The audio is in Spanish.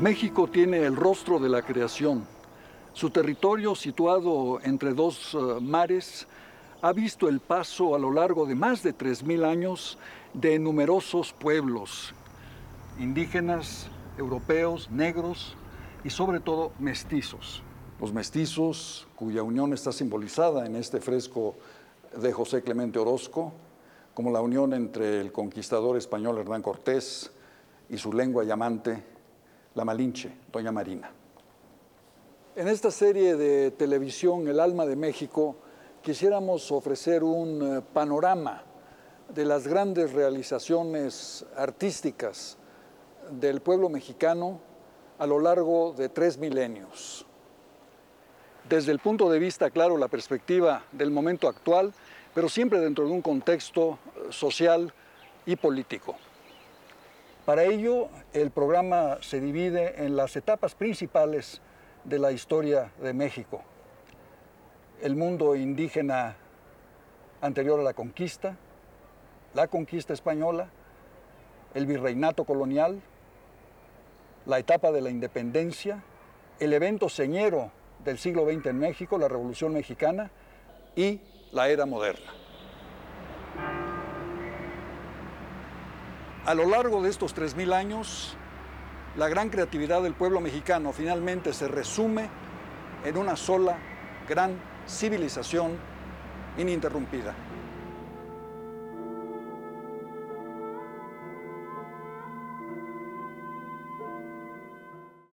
México tiene el rostro de la creación, su territorio, situado entre dos uh, mares, ha visto el paso a lo largo de más de 3.000 años de numerosos pueblos, indígenas, europeos, negros y sobre todo mestizos. Los mestizos, cuya unión está simbolizada en este fresco de José Clemente Orozco, como la unión entre el conquistador español Hernán Cortés y su lengua llamante, la Malinche, Doña Marina. En esta serie de televisión El alma de México quisiéramos ofrecer un eh, panorama de las grandes realizaciones artísticas del pueblo mexicano a lo largo de tres milenios. Desde el punto de vista, claro, la perspectiva del momento actual, pero siempre dentro de un contexto eh, social y político. Para ello, el programa se divide en las etapas principales de la historia de México. El mundo indígena anterior a la conquista, la conquista española, el virreinato colonial, la etapa de la independencia, el evento señero del siglo XX en México, la Revolución Mexicana y la era moderna. A lo largo de estos 3.000 años, la gran creatividad del pueblo mexicano finalmente se resume en una sola gran civilización ininterrumpida.